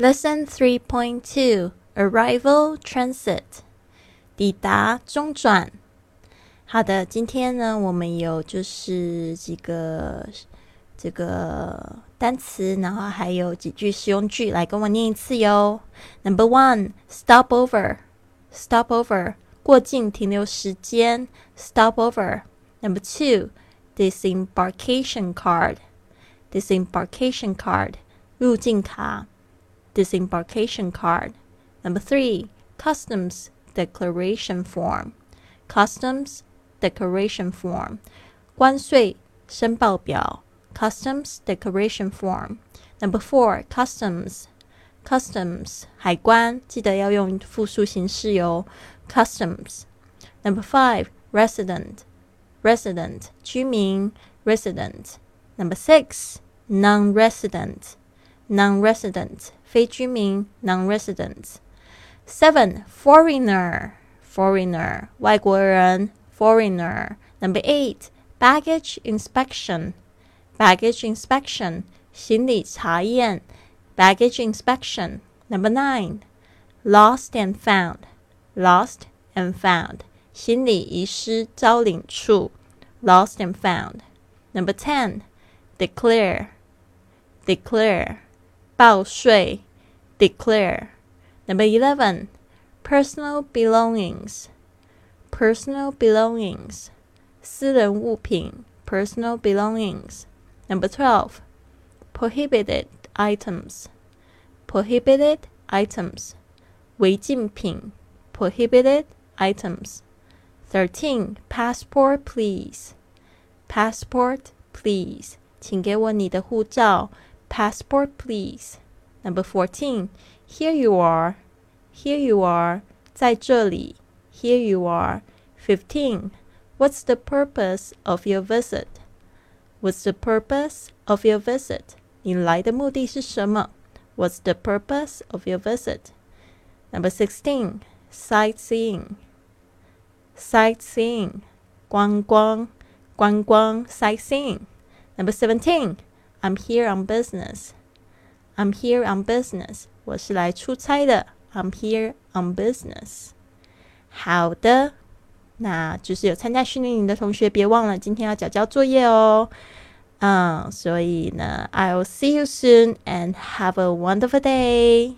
Lesson 3.2 Arrival Transit 抵达中转。好的，今天呢，我们有就是几个这个单词，然后还有几句实用句，来跟我念一次哟。Number one, stop over, stop over，过境停留时间，stop over。Number two, disembarkation card, disembarkation card，入境卡。disembarkation card. Number three, customs declaration form. Customs declaration form. 关税申报表 customs declaration form. Number four, customs. Customs 海关，记得要用复数形式哟。Customs. Number five, resident. Resident 居民 resident. Number six, non-resident. Non-resident 非居民 non-residents。Seven foreigner foreigner 外国人 foreigner。Number eight baggage inspection baggage inspection 行李查验 baggage inspection。Number nine lost and found lost and found 行李遗失招领处 lost and found。Number ten declare declare 报税 declare. Number 11 personal belongings personal belongings 私人物品 personal belongings. Number 12 prohibited items prohibited items 违禁品 prohibited items. 13 passport please passport please 请给我你的护照 Passport, please. Number fourteen. Here you are. Here you are. 在这里. Here you are. Fifteen. What's the purpose of your visit? What's the purpose of your visit? 你来的目的是什么? What's the purpose of your visit? Number sixteen. Sightseeing. Sightseeing. 观光,观光, sightseeing. Number seventeen. I'm here on business. I'm here on business. 我是来出差的。I'm here on business. 好的，那就是有参加训练营的同学，别忘了今天要交交作业哦。嗯，所以呢，I'll see you soon and have a wonderful day.